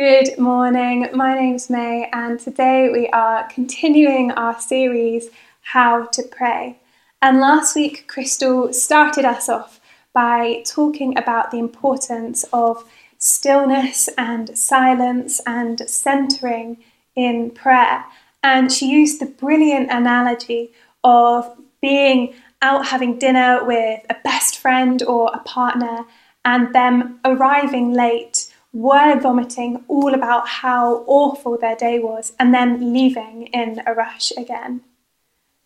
Good morning. My name's May, and today we are continuing our series, How to Pray. And last week, Crystal started us off by talking about the importance of stillness and silence and centering in prayer. And she used the brilliant analogy of being out having dinner with a best friend or a partner and them arriving late word vomiting all about how awful their day was, and then leaving in a rush again.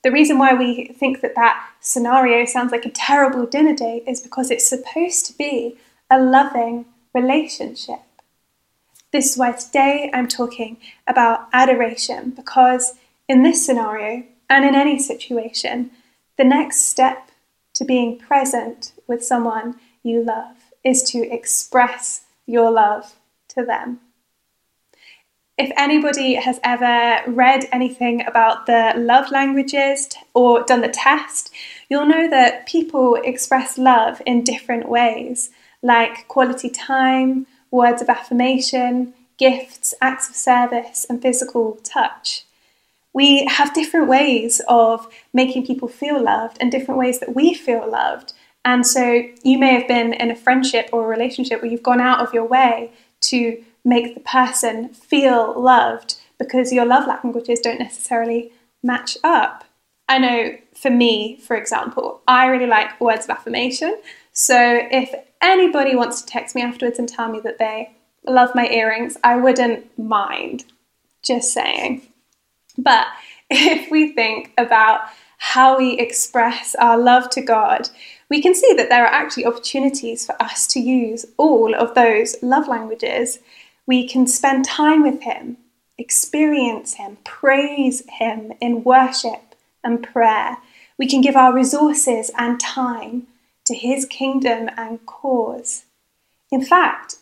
The reason why we think that that scenario sounds like a terrible dinner date is because it's supposed to be a loving relationship. This is why today I'm talking about adoration, because in this scenario, and in any situation, the next step to being present with someone you love is to express your love to them. If anybody has ever read anything about the love languages or done the test, you'll know that people express love in different ways, like quality time, words of affirmation, gifts, acts of service, and physical touch. We have different ways of making people feel loved and different ways that we feel loved. And so you may have been in a friendship or a relationship where you've gone out of your way to make the person feel loved because your love languages don't necessarily match up. I know for me, for example, I really like words of affirmation. So if anybody wants to text me afterwards and tell me that they love my earrings, I wouldn't mind. Just saying. But if we think about how we express our love to God, we can see that there are actually opportunities for us to use all of those love languages. We can spend time with Him, experience Him, praise Him in worship and prayer. We can give our resources and time to His kingdom and cause. In fact,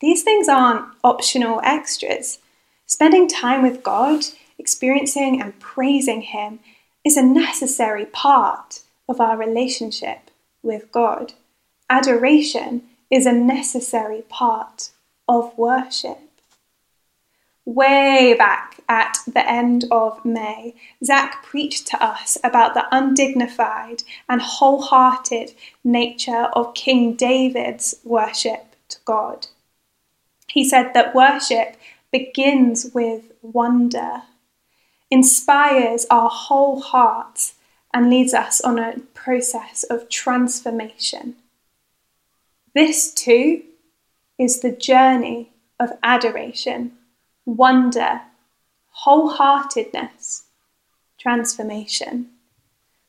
these things aren't optional extras. Spending time with God, experiencing and praising Him, is a necessary part of our relationship with God. Adoration is a necessary part of worship. Way back at the end of May, Zach preached to us about the undignified and wholehearted nature of King David's worship to God. He said that worship begins with wonder, inspires our whole hearts, and leads us on a process of transformation. This too is the journey of adoration, wonder, wholeheartedness, transformation.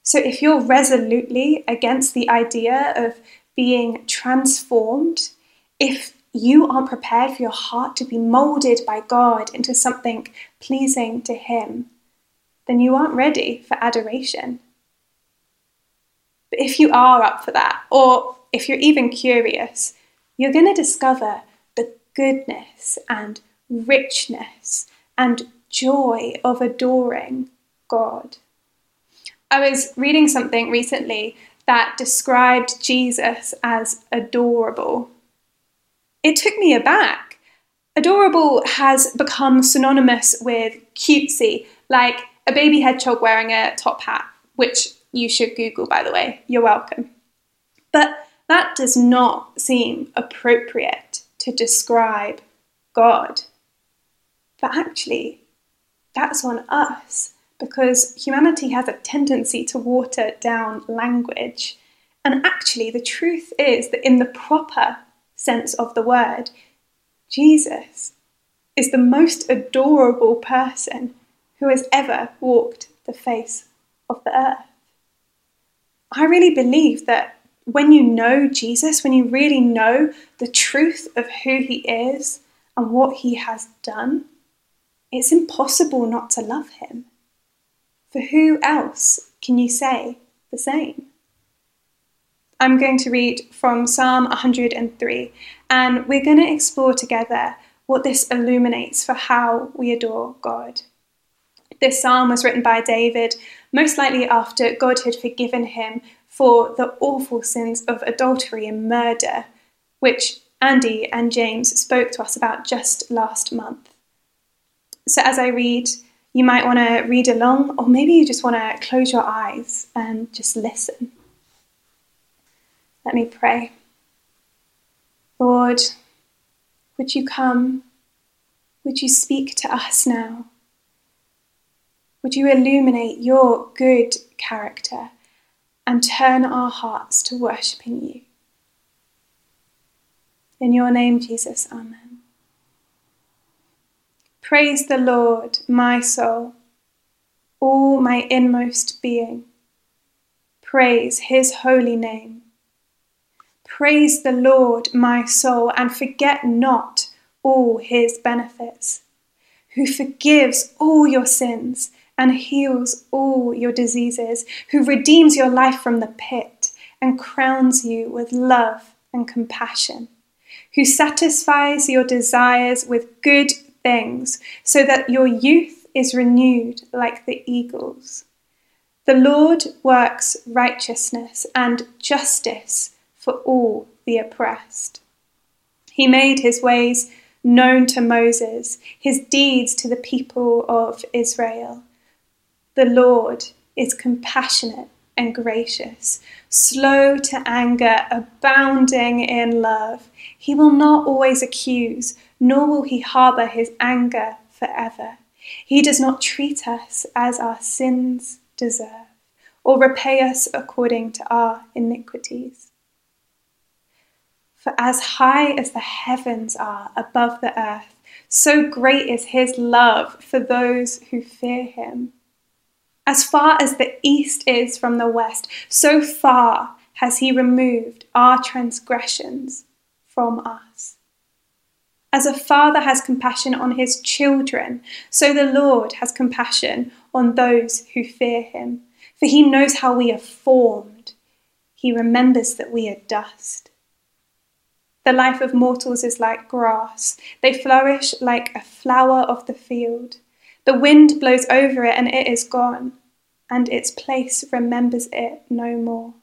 So if you're resolutely against the idea of being transformed, if you aren't prepared for your heart to be molded by God into something pleasing to Him, then you aren't ready for adoration. But if you are up for that, or if you're even curious, you're going to discover the goodness and richness and joy of adoring God. I was reading something recently that described Jesus as adorable. It took me aback. Adorable has become synonymous with cutesy, like a baby hedgehog wearing a top hat, which you should Google, by the way. You're welcome. But that does not seem appropriate to describe God. But actually, that's on us because humanity has a tendency to water down language. And actually, the truth is that in the proper sense of the word, Jesus is the most adorable person who has ever walked the face of the earth. I really believe that when you know Jesus, when you really know the truth of who he is and what he has done, it's impossible not to love him. For who else can you say the same? I'm going to read from Psalm 103, and we're going to explore together what this illuminates for how we adore God. This psalm was written by David, most likely after God had forgiven him for the awful sins of adultery and murder, which Andy and James spoke to us about just last month. So, as I read, you might want to read along, or maybe you just want to close your eyes and just listen. Let me pray. Lord, would you come? Would you speak to us now? Would you illuminate your good character and turn our hearts to worshipping you? In your name, Jesus, Amen. Praise the Lord, my soul, all my inmost being. Praise his holy name. Praise the Lord, my soul, and forget not all his benefits, who forgives all your sins and heals all your diseases, who redeems your life from the pit and crowns you with love and compassion, who satisfies your desires with good things, so that your youth is renewed like the eagles. The Lord works righteousness and justice for all the oppressed. He made his ways known to Moses, his deeds to the people of Israel. The Lord is compassionate and gracious, slow to anger, abounding in love. He will not always accuse, nor will he harbour his anger forever. He does not treat us as our sins deserve, or repay us according to our iniquities. For as high as the heavens are above the earth, so great is his love for those who fear him. As far as the east is from the west, so far has he removed our transgressions from us. As a father has compassion on his children, so the Lord has compassion on those who fear him. For he knows how we are formed, he remembers that we are dust. The life of mortals is like grass, they flourish like a flower of the field. The wind blows over it and it is gone, and its place remembers it no more.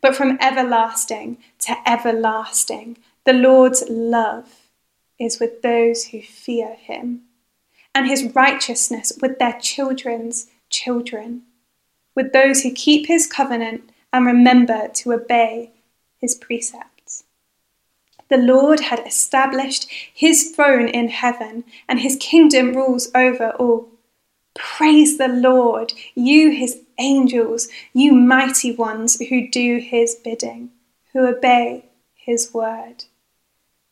But from everlasting to everlasting, the Lord's love is with those who fear him, and his righteousness with their children's children, with those who keep his covenant and remember to obey his precepts the Lord had established his throne in heaven, and his kingdom rules over all. Praise the Lord, you his angels, you mighty ones who do his bidding, who obey his word.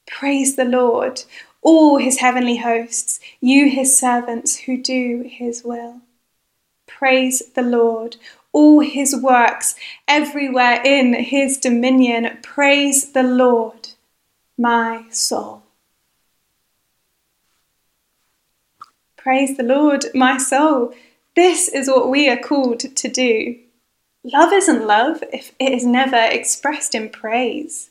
Praise the Lord, all his heavenly hosts, you his servants who do his will. Praise the Lord, all his works, everywhere in his dominion. Praise the Lord my soul. Praise the Lord, my soul. This is what we are called to do. Love isn't love if it is never expressed in praise.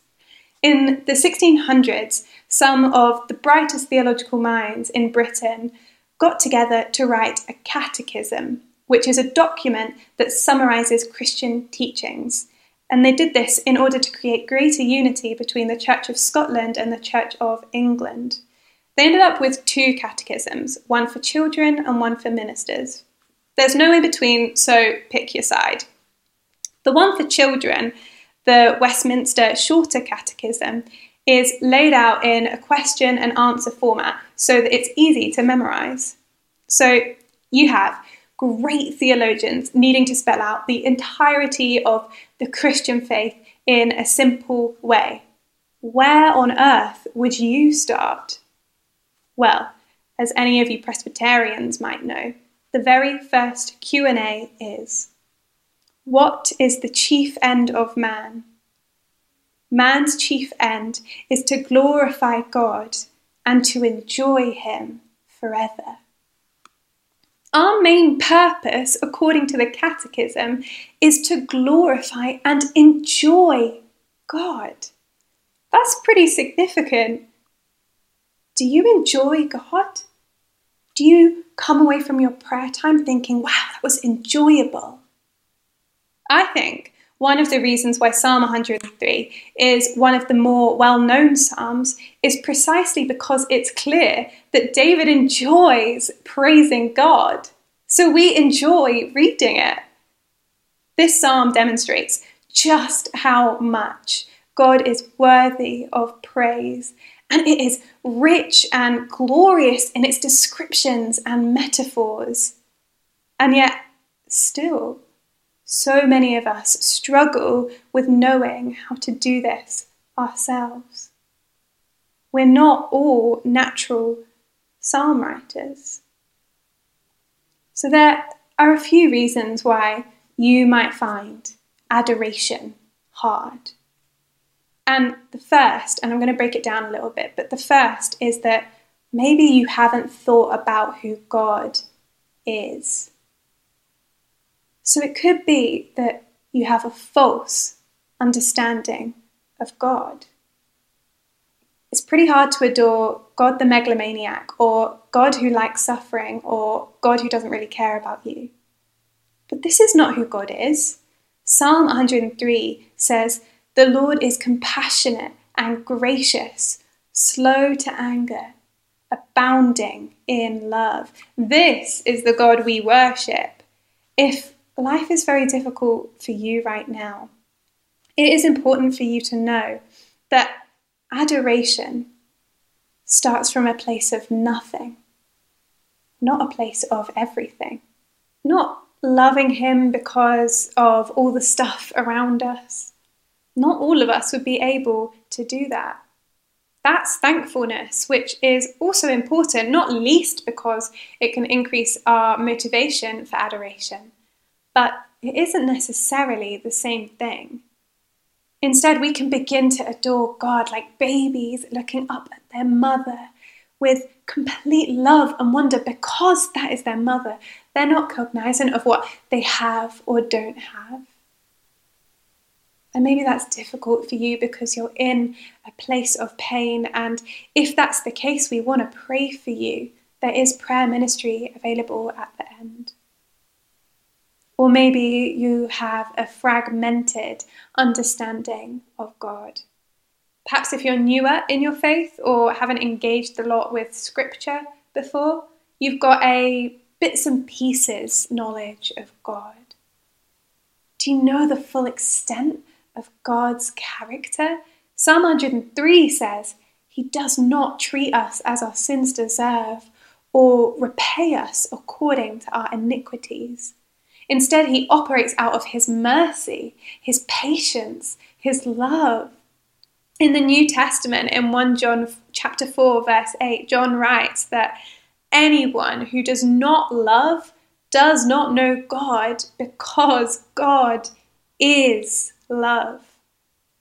In the 1600s, some of the brightest theological minds in Britain got together to write a catechism, which is a document that summarises Christian teachings and they did this in order to create greater unity between the Church of Scotland and the Church of England. They ended up with two catechisms, one for children and one for ministers. There's no in between, so pick your side. The one for children, the Westminster Shorter Catechism, is laid out in a question and answer format so that it's easy to memorize. So you have great theologians needing to spell out the entirety of the Christian faith in a simple way. Where on earth would you start? Well, as any of you Presbyterians might know, the very first Q&A is What is the chief end of man? Man's chief end is to glorify God and to enjoy him forever. Our main purpose, according to the Catechism, is to glorify and enjoy God. That's pretty significant. Do you enjoy God? Do you come away from your prayer time thinking, wow, that was enjoyable? I think one of the reasons why Psalm 103 is one of the more well known Psalms is precisely because it's clear that David enjoys praising God. So we enjoy reading it. This Psalm demonstrates just how much God is worthy of praise, and it is rich and glorious in its descriptions and metaphors. And yet, still, so many of us struggle with knowing how to do this ourselves. We're not all natural psalm writers. So, there are a few reasons why you might find adoration hard. And the first, and I'm going to break it down a little bit, but the first is that maybe you haven't thought about who God is. So it could be that you have a false understanding of God. It's pretty hard to adore God the megalomaniac, or God who likes suffering, or God who doesn't really care about you. But this is not who God is. Psalm 103 says, The Lord is compassionate and gracious, slow to anger, abounding in love. This is the God we worship. If life is very difficult for you right now, it is important for you to know that adoration starts from a place of nothing, not a place of everything. Not loving Him because of all the stuff around us. Not all of us would be able to do that. That's thankfulness, which is also important, not least because it can increase our motivation for adoration but it isn't necessarily the same thing. Instead, we can begin to adore God like babies looking up at their mother with complete love and wonder because that is their mother. They're not cognizant of what they have or don't have. And maybe that's difficult for you because you're in a place of pain. And if that's the case, we want to pray for you. There is prayer ministry available at the end. Or maybe you have a fragmented understanding of God. Perhaps if you're newer in your faith or haven't engaged a lot with scripture before, you've got a bits and pieces knowledge of God. Do you know the full extent of God's character? Psalm 103 says, He does not treat us as our sins deserve or repay us according to our iniquities. Instead, he operates out of his mercy, his patience, his love. In the New Testament, in 1 John chapter 4, verse 8, John writes that anyone who does not love does not know God because God is love.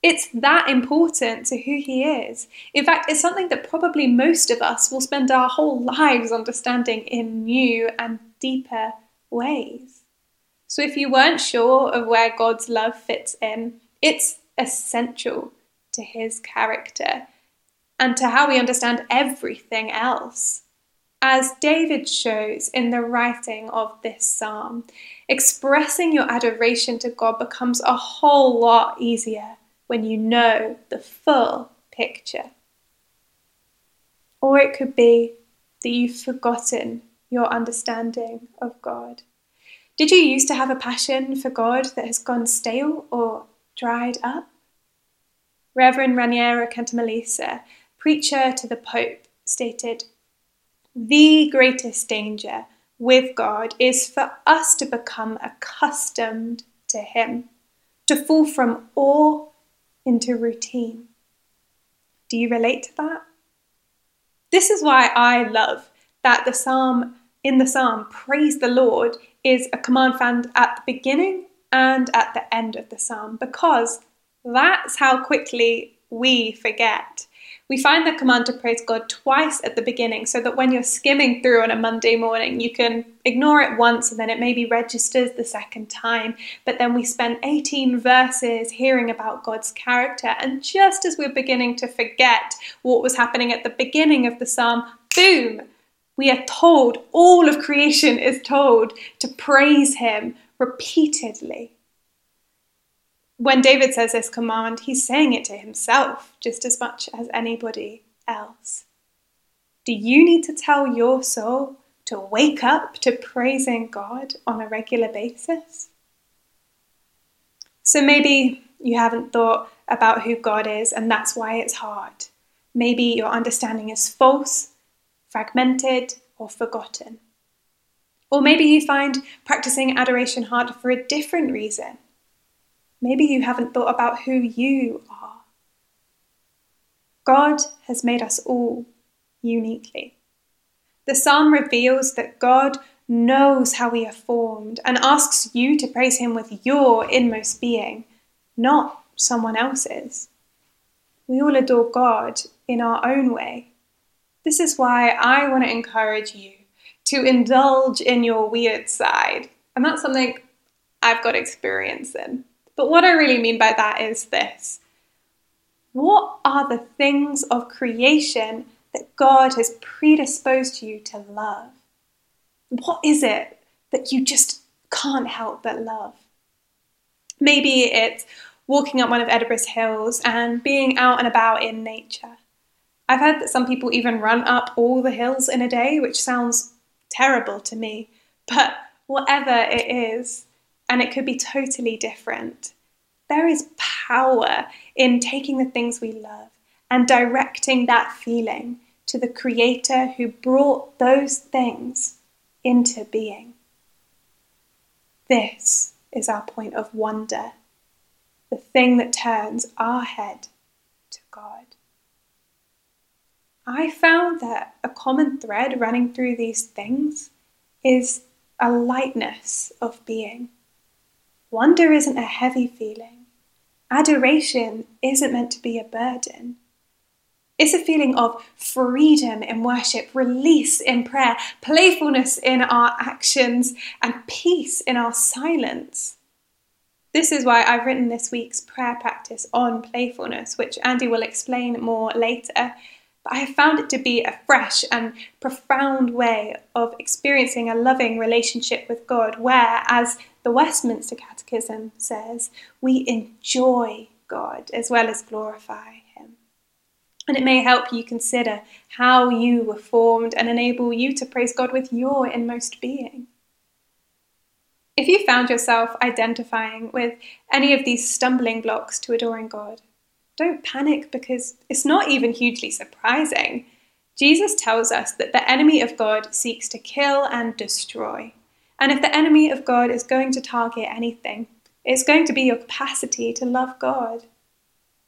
It's that important to who he is. In fact, it's something that probably most of us will spend our whole lives understanding in new and deeper ways. So if you weren't sure of where God's love fits in, it's essential to his character and to how we understand everything else. As David shows in the writing of this psalm, expressing your adoration to God becomes a whole lot easier when you know the full picture. Or it could be that you've forgotten your understanding of God. Did you used to have a passion for God that has gone stale or dried up? Reverend Raniero Cantalamessa, preacher to the Pope, stated The greatest danger with God is for us to become accustomed to Him, to fall from awe into routine. Do you relate to that? This is why I love that the psalm in the psalm, praise the Lord, is a command found at the beginning and at the end of the psalm because that's how quickly we forget. We find the command to praise God twice at the beginning so that when you're skimming through on a Monday morning, you can ignore it once and then it maybe registers the second time. But then we spend 18 verses hearing about God's character, and just as we're beginning to forget what was happening at the beginning of the psalm, boom, we are told, all of creation is told to praise him repeatedly. when David says this command, he's saying it to himself just as much as anybody else. Do you need to tell your soul to wake up to praising God on a regular basis? So maybe you haven't thought about who God is, and that's why it's hard. Maybe your understanding is false, fragmented, or forgotten. Or maybe you find practicing adoration hard for a different reason. Maybe you haven't thought about who you are. God has made us all uniquely. The psalm reveals that God knows how we are formed and asks you to praise Him with your inmost being, not someone else's. We all adore God in our own way. This is why I want to encourage you to indulge in your weird side. And that's something I've got experience in. But what I really mean by that is this What are the things of creation that God has predisposed you to love? What is it that you just can't help but love? Maybe it's walking up one of Edinburgh's hills and being out and about in nature. I've heard that some people even run up all the hills in a day, which sounds terrible to me. But whatever it is, and it could be totally different, there is power in taking the things we love and directing that feeling to the Creator who brought those things into being. This is our point of wonder, the thing that turns our head to God. I found that a common thread running through these things is a lightness of being. Wonder isn't a heavy feeling. Adoration isn't meant to be a burden. It's a feeling of freedom in worship, release in prayer, playfulness in our actions, and peace in our silence. This is why I've written this week's prayer practice on playfulness, which Andy will explain more later. But I have found it to be a fresh and profound way of experiencing a loving relationship with God, where, as the Westminster Catechism says, we enjoy God as well as glorify Him. And it may help you consider how you were formed and enable you to praise God with your inmost being. If you found yourself identifying with any of these stumbling blocks to adoring God, don't panic because it's not even hugely surprising. Jesus tells us that the enemy of God seeks to kill and destroy. And if the enemy of God is going to target anything, it's going to be your capacity to love God.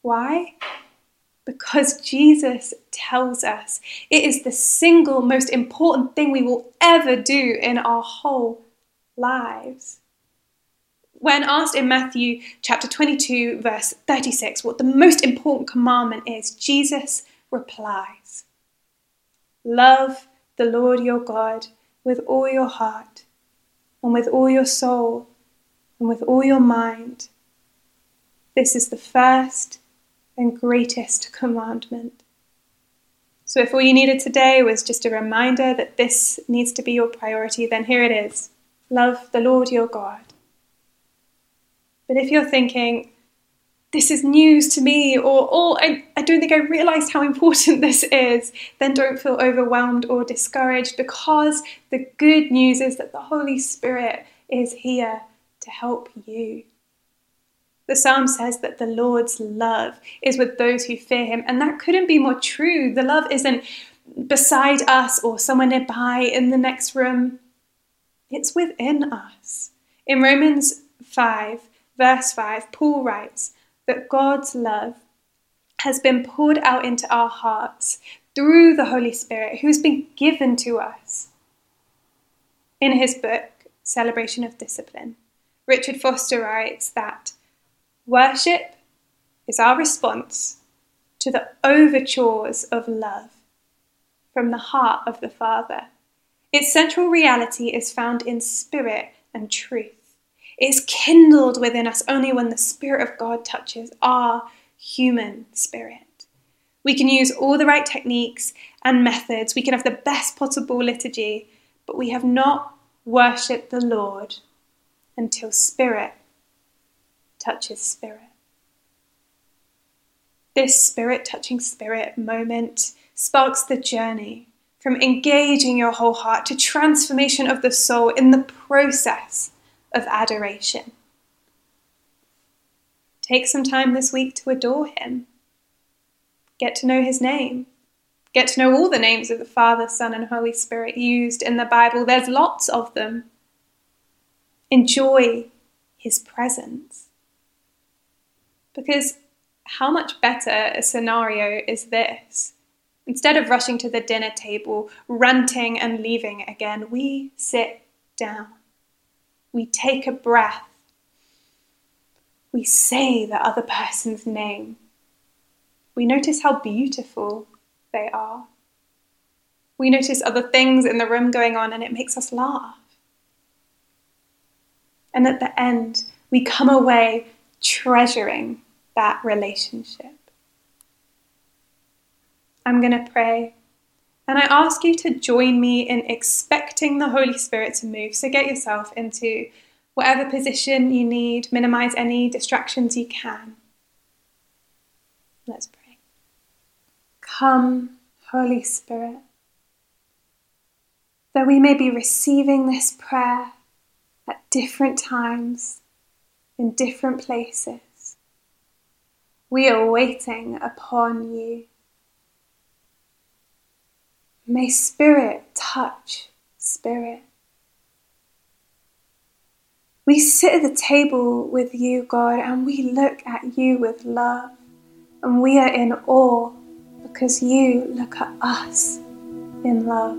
Why? Because Jesus tells us it is the single most important thing we will ever do in our whole lives. When asked in Matthew chapter 22, verse 36, what the most important commandment is, Jesus replies Love the Lord your God with all your heart, and with all your soul, and with all your mind. This is the first and greatest commandment. So, if all you needed today was just a reminder that this needs to be your priority, then here it is love the Lord your God but if you're thinking, this is news to me, or, oh, I, I don't think I realized how important this is, then don't feel overwhelmed or discouraged because the good news is that the Holy Spirit is here to help you. The psalm says that the Lord's love is with those who fear him, and that couldn't be more true. The love isn't beside us or somewhere nearby in the next room, it's within us. In Romans 5, verse 5, Paul writes that God's love has been poured out into our hearts through the Holy Spirit who's been given to us. In his book, Celebration of Discipline, Richard Foster writes that worship is our response to the overtures of love from the heart of the Father. Its central reality is found in spirit and truth is kindled within us only when the Spirit of God touches our human spirit. We can use all the right techniques and methods, we can have the best possible liturgy, but we have not worshipped the Lord until Spirit touches spirit. This spirit touching spirit moment sparks the journey from engaging your whole heart to transformation of the soul in the process of adoration. Take some time this week to adore Him. Get to know His name. Get to know all the names of the Father, Son, and Holy Spirit used in the Bible. There's lots of them. Enjoy His presence. Because how much better a scenario is this? Instead of rushing to the dinner table, ranting and leaving again, we sit down. We take a breath. We say the other person's name. We notice how beautiful they are. We notice other things in the room going on and it makes us laugh. And at the end, we come away treasuring that relationship. I'm going to pray. And I ask you to join me in expecting the Holy Spirit to move. So get yourself into whatever position you need, minimize any distractions you can. Let's pray. Come, Holy Spirit, that we may be receiving this prayer at different times, in different places. We are waiting upon you. May Spirit touch Spirit. We sit at the table with you, God, and we look at you with love, and we are in awe because you look at us in love.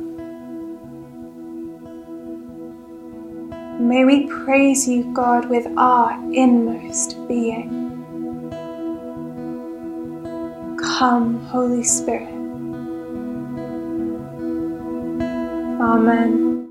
May we praise you, God, with our inmost being. Come, Holy Spirit. Amen.